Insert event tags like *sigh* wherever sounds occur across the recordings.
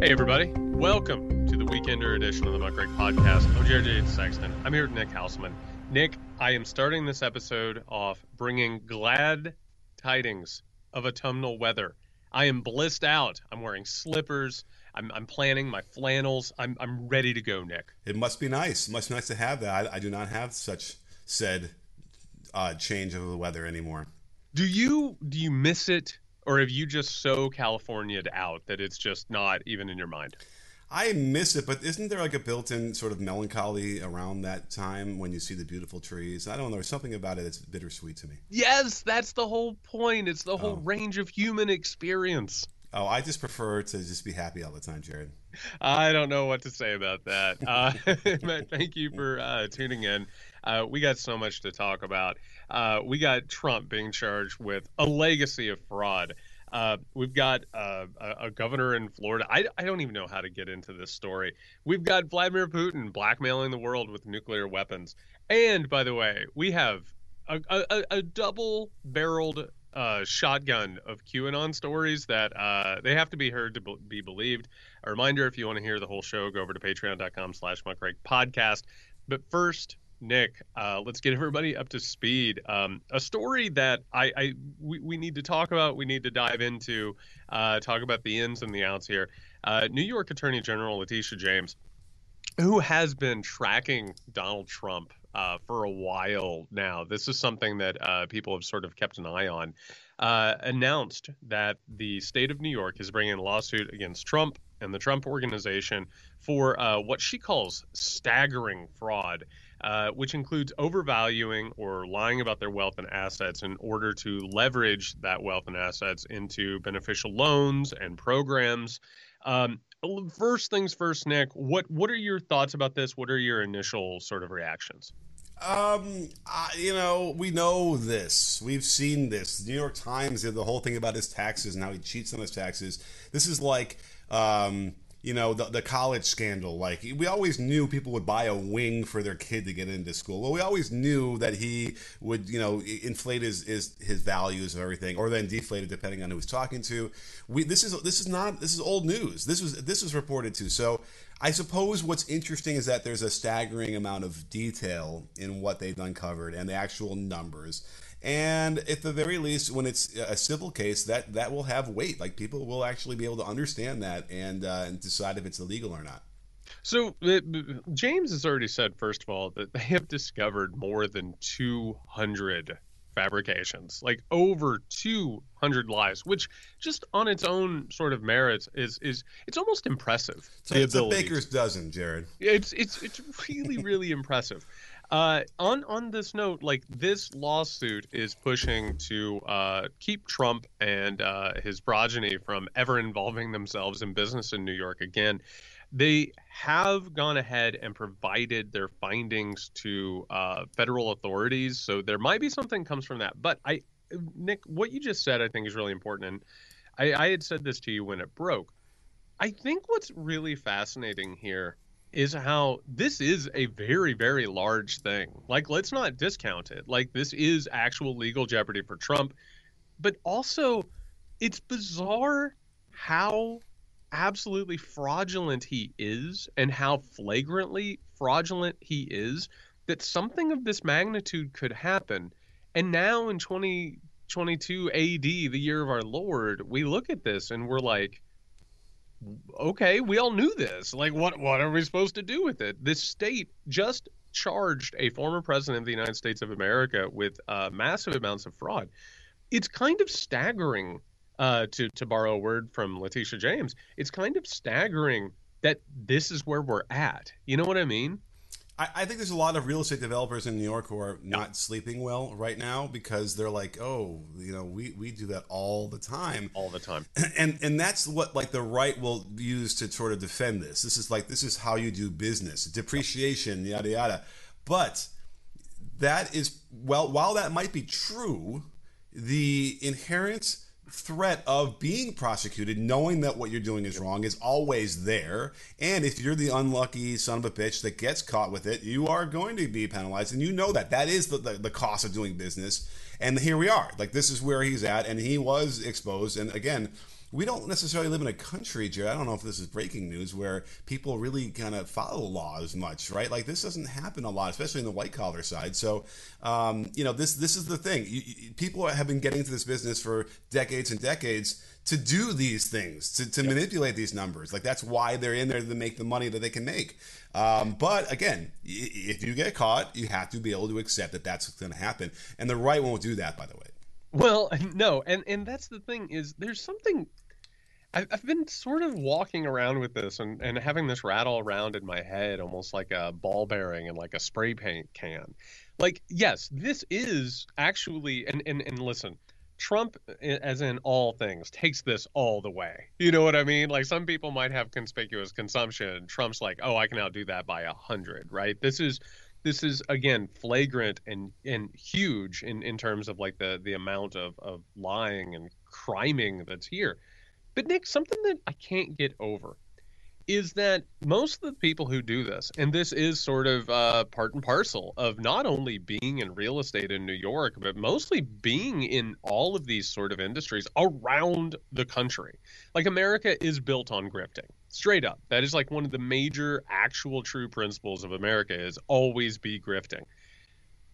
Hey, everybody. Welcome to the Weekender edition of the Muckrake Podcast. I'm Jared Yates Sexton. I'm here with Nick Hauselman. Nick, I am starting this episode off bringing glad tidings of autumnal weather. I am blissed out. I'm wearing slippers. I'm, I'm planning my flannels. I'm, I'm ready to go, Nick. It must be nice. It must be nice to have that. I, I do not have such said uh, change of the weather anymore. Do you do you miss it or have you just so Californiaed out that it's just not even in your mind? I miss it, but isn't there like a built-in sort of melancholy around that time when you see the beautiful trees? I don't know. There's something about it that's bittersweet to me. Yes, that's the whole point. It's the whole oh. range of human experience. Oh, I just prefer to just be happy all the time, Jared. I don't know what to say about that. Uh, *laughs* thank you for uh, tuning in. Uh, we got so much to talk about. Uh, we got Trump being charged with a legacy of fraud. Uh, we've got uh, a, a, governor in Florida. I, I don't even know how to get into this story. We've got Vladimir Putin blackmailing the world with nuclear weapons. And by the way, we have a, a, a double barreled uh, shotgun of QAnon stories that uh, they have to be heard to be believed. A reminder: if you want to hear the whole show, go over to Patreon.com/slash Muckrake Podcast. But first, Nick, uh, let's get everybody up to speed. Um, a story that I, I we, we, need to talk about, we need to dive into, uh, talk about the ins and the outs here. Uh, New York Attorney General Letitia James, who has been tracking Donald Trump uh, for a while now, this is something that uh, people have sort of kept an eye on, uh, announced that the state of New York is bringing a lawsuit against Trump and the Trump organization for what she calls staggering fraud uh, which includes overvaluing or lying about their wealth and assets in order to leverage that wealth and assets into beneficial loans and programs. Um, first things first, Nick. What what are your thoughts about this? What are your initial sort of reactions? Um, uh, you know, we know this. We've seen this. The New York Times did the whole thing about his taxes and how he cheats on his taxes. This is like um, you know the, the college scandal like we always knew people would buy a wing for their kid to get into school. Well we always knew that he would you know inflate his his, his values and everything or then deflate it depending on who he's talking to. We this is this is not this is old news. This was this was reported to so I suppose what's interesting is that there's a staggering amount of detail in what they've uncovered and the actual numbers and at the very least when it's a civil case that that will have weight. Like people will actually be able to understand that and, uh, and decide if it's illegal or not. So uh, james has already said first of all that they have discovered more than 200 fabrications like over 200 lies which just on its own sort of merits is is it's almost impressive. So it's a baker's dozen jared. It's it's it's really really impressive uh, on on this note, like this lawsuit is pushing to uh, keep Trump and uh, his progeny from ever involving themselves in business in New York again. They have gone ahead and provided their findings to uh, federal authorities, so there might be something comes from that. But I, Nick, what you just said, I think is really important, and I, I had said this to you when it broke. I think what's really fascinating here is how this is a very very large thing. Like let's not discount it. Like this is actual legal jeopardy for trump. But also it's bizarre how absolutely fraudulent he is and how flagrantly fraudulent he is that something of this magnitude could happen. And now in 2022 AD the year of our lord we look at this and we're like okay, we all knew this. Like, what what are we supposed to do with it? This state just charged a former president of the United States of America with uh, massive amounts of fraud. It's kind of staggering, uh, to to borrow a word from Letitia James. It's kind of staggering that this is where we're at. You know what I mean? I, I, think there's a lot of real estate developers in New York who are not sleeping well right now because they're like, oh, you know, we, we do that all the time, all the time, *clears throat* and and that's what like the right will use to sort of defend this. This is like this is how you do business, depreciation, yada yada. But that is well, while that might be true, the inherent threat of being prosecuted, knowing that what you're doing is wrong, is always there. And if you're the unlucky son of a bitch that gets caught with it, you are going to be penalized. And you know that. That is the, the, the cost of doing business. And here we are. Like this is where he's at, and he was exposed. And again, we don't necessarily live in a country, Jerry. I don't know if this is breaking news where people really kind of follow laws much, right? Like this doesn't happen a lot, especially in the white collar side. So, um, you know, this this is the thing. You, you, people have been getting into this business for decades and decades to do these things, to, to yep. manipulate these numbers. Like that's why they're in there to make the money that they can make. Um, but again, if you get caught, you have to be able to accept that that's going to happen. And the right won't do that, by the way. Well, *laughs* no, and and that's the thing is there's something I've been sort of walking around with this and, and having this rattle around in my head, almost like a ball bearing and like a spray paint can. Like, yes, this is actually, and, and, and listen, Trump, as in all things, takes this all the way. You know what I mean? Like some people might have conspicuous consumption. Trump's like, oh, I can outdo that by a hundred, right? This is this is again flagrant and and huge in in terms of like the the amount of of lying and criming that's here. But Nick, something that I can't get over is that most of the people who do this, and this is sort of uh, part and parcel of not only being in real estate in New York, but mostly being in all of these sort of industries around the country. Like America is built on grifting, straight up. That is like one of the major, actual, true principles of America is always be grifting.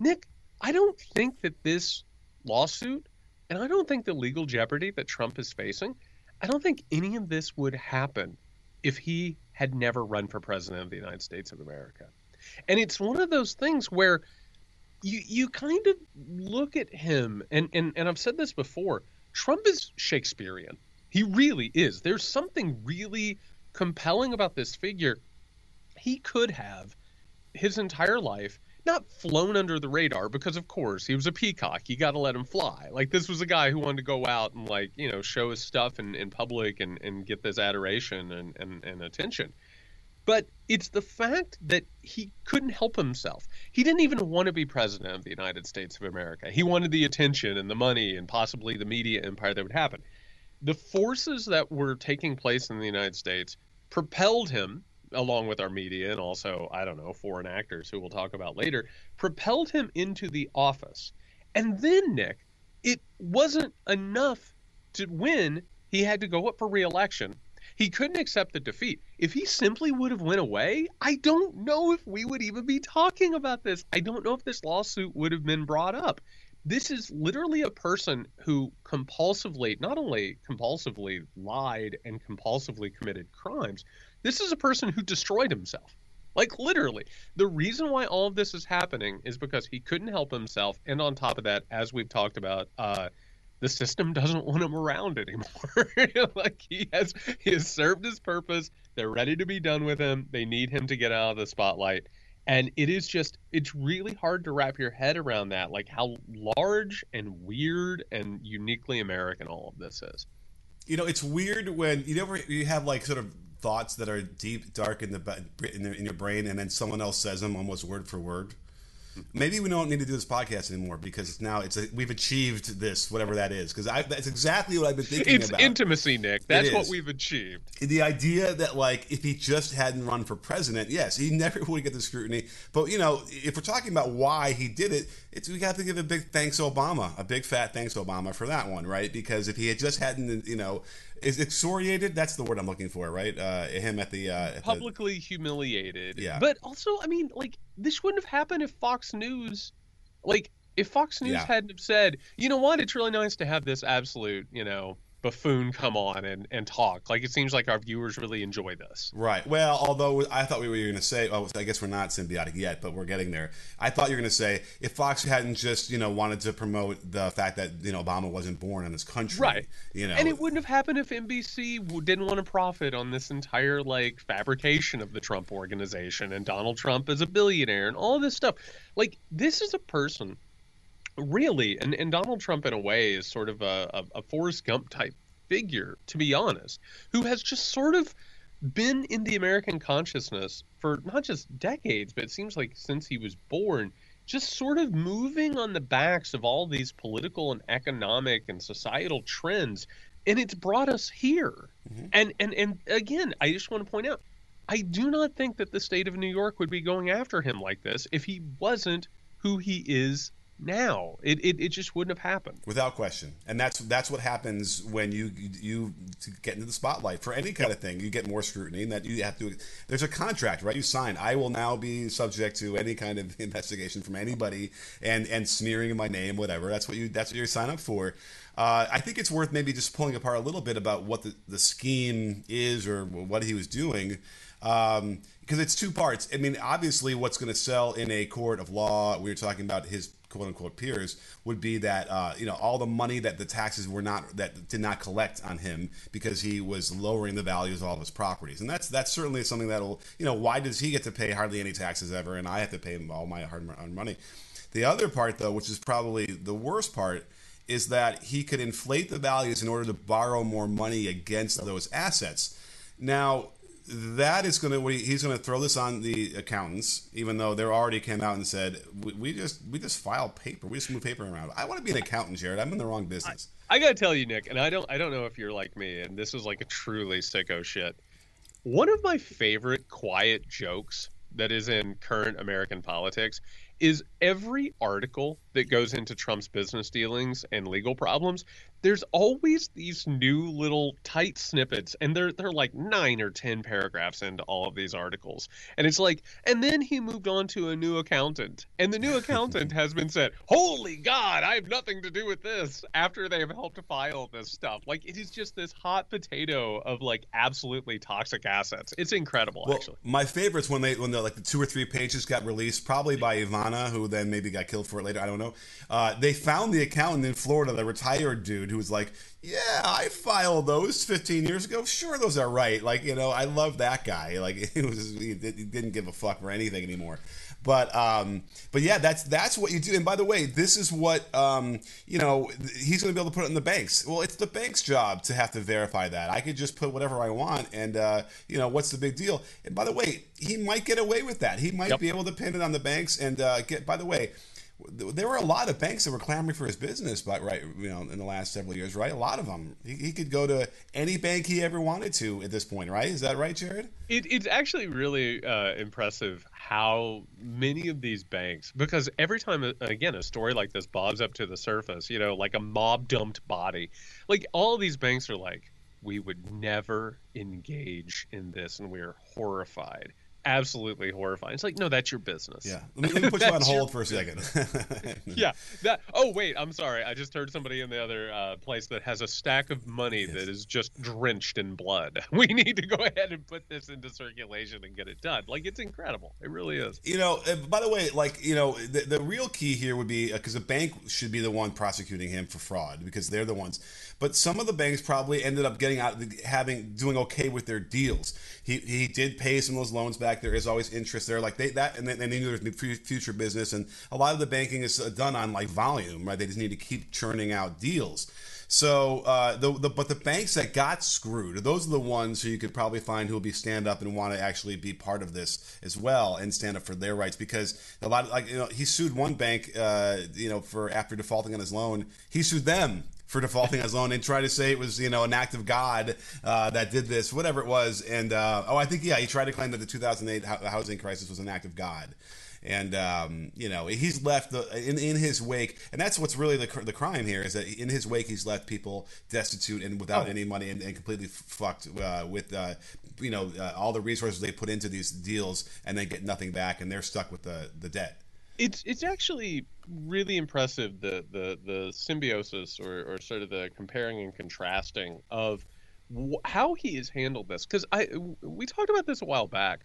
Nick, I don't think that this lawsuit, and I don't think the legal jeopardy that Trump is facing I don't think any of this would happen if he had never run for president of the United States of America. And it's one of those things where you you kind of look at him and and, and I've said this before, Trump is Shakespearean. He really is. There's something really compelling about this figure. He could have his entire life not flown under the radar because of course he was a peacock you got to let him fly. Like this was a guy who wanted to go out and like you know show his stuff in, in public and, and get this adoration and, and, and attention. But it's the fact that he couldn't help himself. He didn't even want to be president of the united states of america. He wanted the attention and the money and possibly the media empire that would happen. The forces that were taking place in the united states propelled him along with our media and also, I don't know, foreign actors who we'll talk about later, propelled him into the office. And then, Nick, it wasn't enough to win. He had to go up for reelection. He couldn't accept the defeat. If he simply would have went away, I don't know if we would even be talking about this. I don't know if this lawsuit would have been brought up. This is literally a person who compulsively, not only compulsively lied and compulsively committed crimes, this is a person who destroyed himself. Like literally. The reason why all of this is happening is because he couldn't help himself. And on top of that, as we've talked about, uh, the system *laughs* doesn't want him around anymore. *laughs* like he has he has served his purpose. They're ready to be done with him. They need him to get out of the spotlight. And it is just it's really hard to wrap your head around that, like how large and weird and uniquely American all of this is. You know, it's weird when you never you have like sort of thoughts that are deep, dark in the in, the, in your brain, and then someone else says them almost word for word. Maybe we don't need to do this podcast anymore because now it's a, we've achieved this, whatever that is. Because that's exactly what I've been thinking it's about. It's intimacy, Nick. That's what we've achieved. The idea that like if he just hadn't run for president, yes, he *laughs* never would get the scrutiny. But you know, if we're talking about why he did it, it's we have to give a big thanks Obama, a big fat thanks Obama for that one, right? Because if he had just hadn't, you know, is excoriated. That's the word I'm looking for, right? Uh, him at the uh, at publicly the... humiliated. Yeah. But also, I mean, like this wouldn't have happened if Fox News, like, if Fox News yeah. hadn't said, you know what, it's really nice to have this absolute, you know, buffoon come on and, and talk. Like it seems like our viewers really enjoy this. Right. Well, although I thought we were going to say, oh, I guess we're not symbiotic yet, but we're getting there. I thought you were going to say if Fox hadn't just you know wanted to promote the fact that you know Obama wasn't born in this country, right? You know, and it wouldn't have happened if NBC didn't want to profit on this entire like fabrication of the Trump organization and Donald Trump as a billionaire and all this stuff. Like this is a person really, and, and Donald Trump in a way is sort of a, a, a Forrest Gump type figure, to be honest, who has just sort of been in the American consciousness for not just decades, but it seems like since he was born, just sort of moving on the backs of all these political and economic and societal trends. And it's brought us here. Mm-hmm. And and and again, I just want to point out, I do not think that the state of New York would be going after him like this if he wasn't who he is now. It, it, it just wouldn't have happened. Without question. And that's that's what happens when you you get into the spotlight for any kind of thing. You get more scrutiny and that you have to there's a contract, right? You sign. I will now be subject to any kind of *laughs* investigation from anybody and and smearing my name, whatever. That's what you that's what you sign up for. Uh, I think it's worth maybe just pulling apart a little bit about what the, the scheme is or what he was doing. Um, because it's two parts. I mean, obviously, what's going to sell in a court of law, we were talking about his quote unquote peers, would be that uh, you know all the money that the taxes were not that did not collect on him because he was lowering the values of all of his properties, and that's that's certainly something that'll you know why does he get to pay hardly any taxes ever, and I have to pay all my hard-earned money. The other part, though, which is probably the worst part, is that he could inflate the values in order to borrow more money against those assets. Now, that is going to he's going to throw this on the accountants, even though they already came out and said we, we, just we just file paper, we just move paper around. I want to be an accountant, Jared. I'm in the wrong business. I, I got to tell you, Nick, and I don't I don't know if you're like me, and this is like a truly sicko shit. One of my favorite quiet jokes that is in current American politics is every article that goes into Trump's business dealings and legal problems, there's always these new little tight snippets and they're they're like 9 or 10 paragraphs into all of these articles. And it's like and then he moved on to a new accountant. And the new accountant *laughs* has been said, "Holy god, I have nothing to do with this." After they have helped file this stuff. Like it is just this hot potato of like absolutely toxic assets. It's incredible well, actually. My favorites when they when the like the two or three pages got released probably by Ivana who then maybe got killed for it later, I don't know. Uh, they found the accountant in Florida, the retired dude who was like, "Yeah, I filed those 15 years ago. Sure, those are right." Like, you know, I love that guy. Like, *laughs* it was he didn't give a fuck for anything anymore. But um, but yeah, that's that's what you do. And by the way, this is what um, you know he's going to be able to put it in the banks. Well, it's the bank's job to have to verify that. I could just put whatever I want, and uh, you know what's the big deal? And by the way, he might get away with that. He might yep. be able to pin it on the banks and uh, get. By the way, there were a lot of banks that were clamoring for his business, but right, you know, in the last several years, right? A lot of them. He, he, could go to any bank he ever wanted to at this point, right? Is that right, Jared? It, it's actually really uh, impressive how many of these banks, because every time, uh, again, a story like this bobs up to the surface, you know, like a mob dumped body, like all these banks are like, we would never engage in this, and we're horrified absolutely horrifying. It's like, no, that's your business. Yeah. Let me, let me put *laughs* you on hold your... for a second. *laughs* yeah. That. Oh wait, I'm sorry. I just heard somebody in the other uh, place that has a stack of money yes. that is just drenched in blood. *laughs* We need to go ahead and put this into circulation and get it done. Like it's incredible. It really is. You know. By the way, like you know, the, the real key here would be because uh, a bank should be the one prosecuting him for fraud because they're the ones. But some of the banks probably ended up getting out, having doing okay with their deals. He he did pay some of those loans back. There is always interest there, like they that, and they, they knew there's future business, and a lot of the banking is uh, done on like volume, right? They just need to keep churning out deals. So, uh, the, the but the banks that got screwed, those are the ones who you could probably find who will be stand up and want to actually be part of this as well and stand up for their rights because a lot of like you know he sued one bank, uh, you know, for after defaulting on his loan, he sued them for defaulting on his loan and try to say it was you know an act of God uh, that did this, whatever it was. And uh, oh, I think yeah, he tried to claim that the 2008 housing crisis was an act of God. And um, you know he's left the, in in his wake, and that's what's really the the crime here is that in his wake he's left people destitute and without oh. any money and, and completely fucked uh, with uh, you know uh, all the resources they put into these deals and they get nothing back and they're stuck with the the debt it's it's actually really impressive the the the symbiosis or, or sort of the comparing and contrasting of wh- how he has handled this because I we talked about this a while back.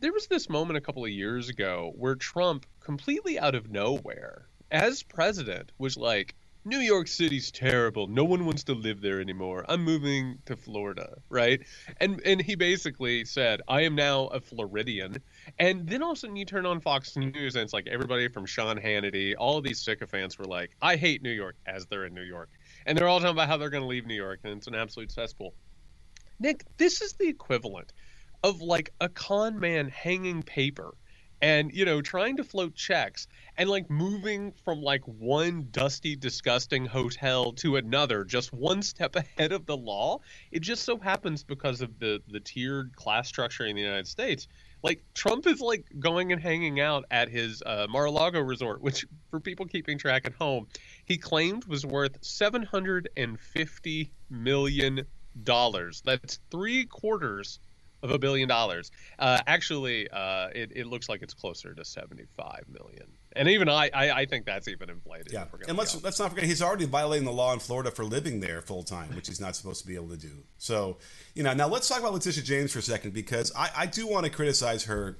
There was this moment a couple of years ago where Trump, completely out of nowhere, as president, was like, New York City's terrible. No one wants to live there anymore. I'm moving to Florida, right? And and he basically said, I am now a Floridian. And then all of a sudden you turn on Fox News and it's like everybody from Sean Hannity, all these sycophants were like, I hate New York as they're in New York. And they're all talking about how they're going to leave New York and it's an absolute cesspool. Nick, this is the equivalent of like a con man hanging paper and you know trying to float checks and like moving from like one dusty disgusting hotel to another just one step *laughs* ahead of the law it just so happens because of the the tiered class structure in the united states Like Trump is like going and hanging out at his uh, Mar-a-Lago resort, which for people keeping track at home, he claimed was worth 750 million dollars. That's three quarters of a billion dollars. Uh, actually, uh, it, it looks like it's closer to 75 million. And even I, I, I think that's even inflated. Yeah, and let's let's not forget he's already violating the law in Florida for living there full time, which he's not supposed to be able to do. So, you know, now let's talk about Letitia James for a second because I, I do want to criticize her.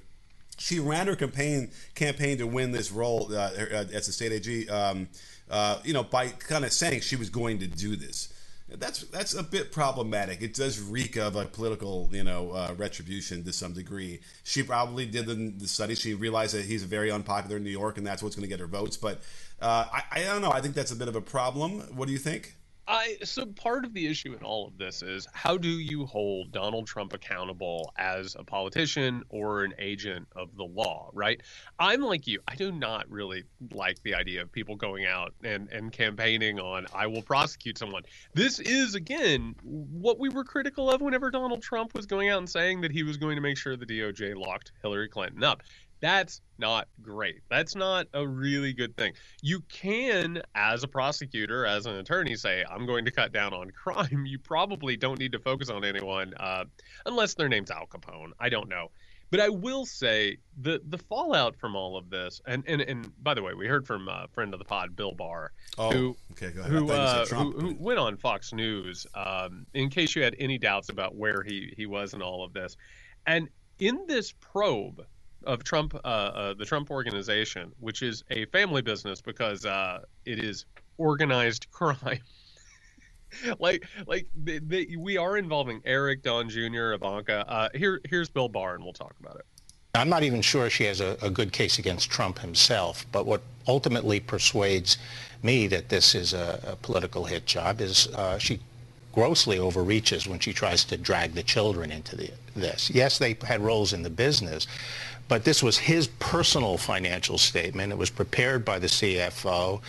She ran her campaign campaign to win this role uh, as a state AG, um, uh, you know, by kind of saying she was going to do this that's that's a bit problematic. It does reek of a political, you know, uh, retribution to some degree. She probably did the, the, study. She realized that he's very unpopular in New York, and that's what's going to get her votes. But uh, I, I don't know. I think that's a bit of a problem. What do you think? I so part of the issue in all of this is how do you hold Donald Trump accountable as a politician or an agent of the law, right? I'm like you. I do not really like the idea of people going out and and campaigning on I will prosecute someone. This is again what we were critical of whenever Donald Trump was going out and saying that he was going to make sure the DOJ locked Hillary Clinton up. That's not great. That's not a really good thing. You can, as a prosecutor, as an attorney, say, I'm going to cut down on crime. *laughs* You probably don't need to focus on anyone uh, unless their name's Al Capone. I don't know. But I will say the the fallout from all of this, and and, and by the way, we heard from a friend of the pod, Bill Barr, oh, who okay, who, uh, who, who went on Fox News. Um, in case you had any doubts about where he he was in all of this, and in this probe, of Trump, uh, uh, the Trump organization, which is a family business because uh, it is organized *laughs* crime. like, like we are involving Eric, Don Jr., Ivanka. Uh, here, here's Bill Barr, and we'll talk about it. I'm not even sure she has a, a, good case against Trump himself, but what ultimately persuades me that this is a, a political hit job is uh, she grossly overreaches when she tries to drag the children into the, this. Yes, they had roles in the business, but this was his personal financial statement. It was prepared by the CFO.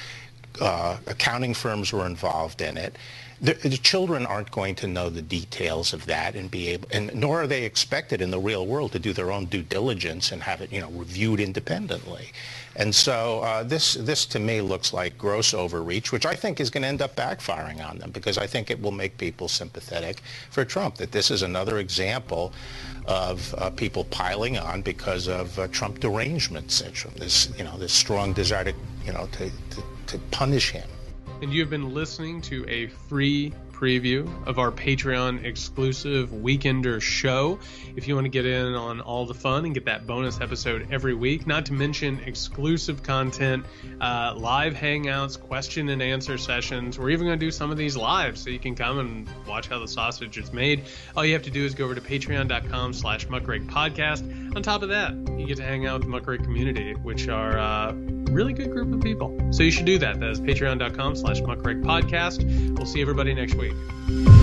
Uh, accounting firms were involved in it. The, the, children aren't going to know the details of that and be able, and nor are they expected in the real world to do their own due diligence and have it, you know, reviewed independently. And so uh, this, this to me looks like gross overreach, which I think is going to end up backfiring on them because I think it will make people sympathetic for Trump. That this is another example of uh, people piling on because of uh, Trump derangement syndrome. This, you know, this strong desire to, you know, to, to, to punish him. And you have been listening to a free preview of our Patreon exclusive Weekender show. If you want to get in on all the fun and get that bonus episode every week, not to mention exclusive content, uh, live hangouts, question and answer sessions. We're even going to do some of these live so you can come and watch how the sausage is made. All you have to do is go over to patreon.com slash muckrake podcast. On top of that, you get to hang out with the muckrake community, which are uh, really good group of people. So you should do that. That is patreon.com slash muckrake podcast. We'll see everybody next week week.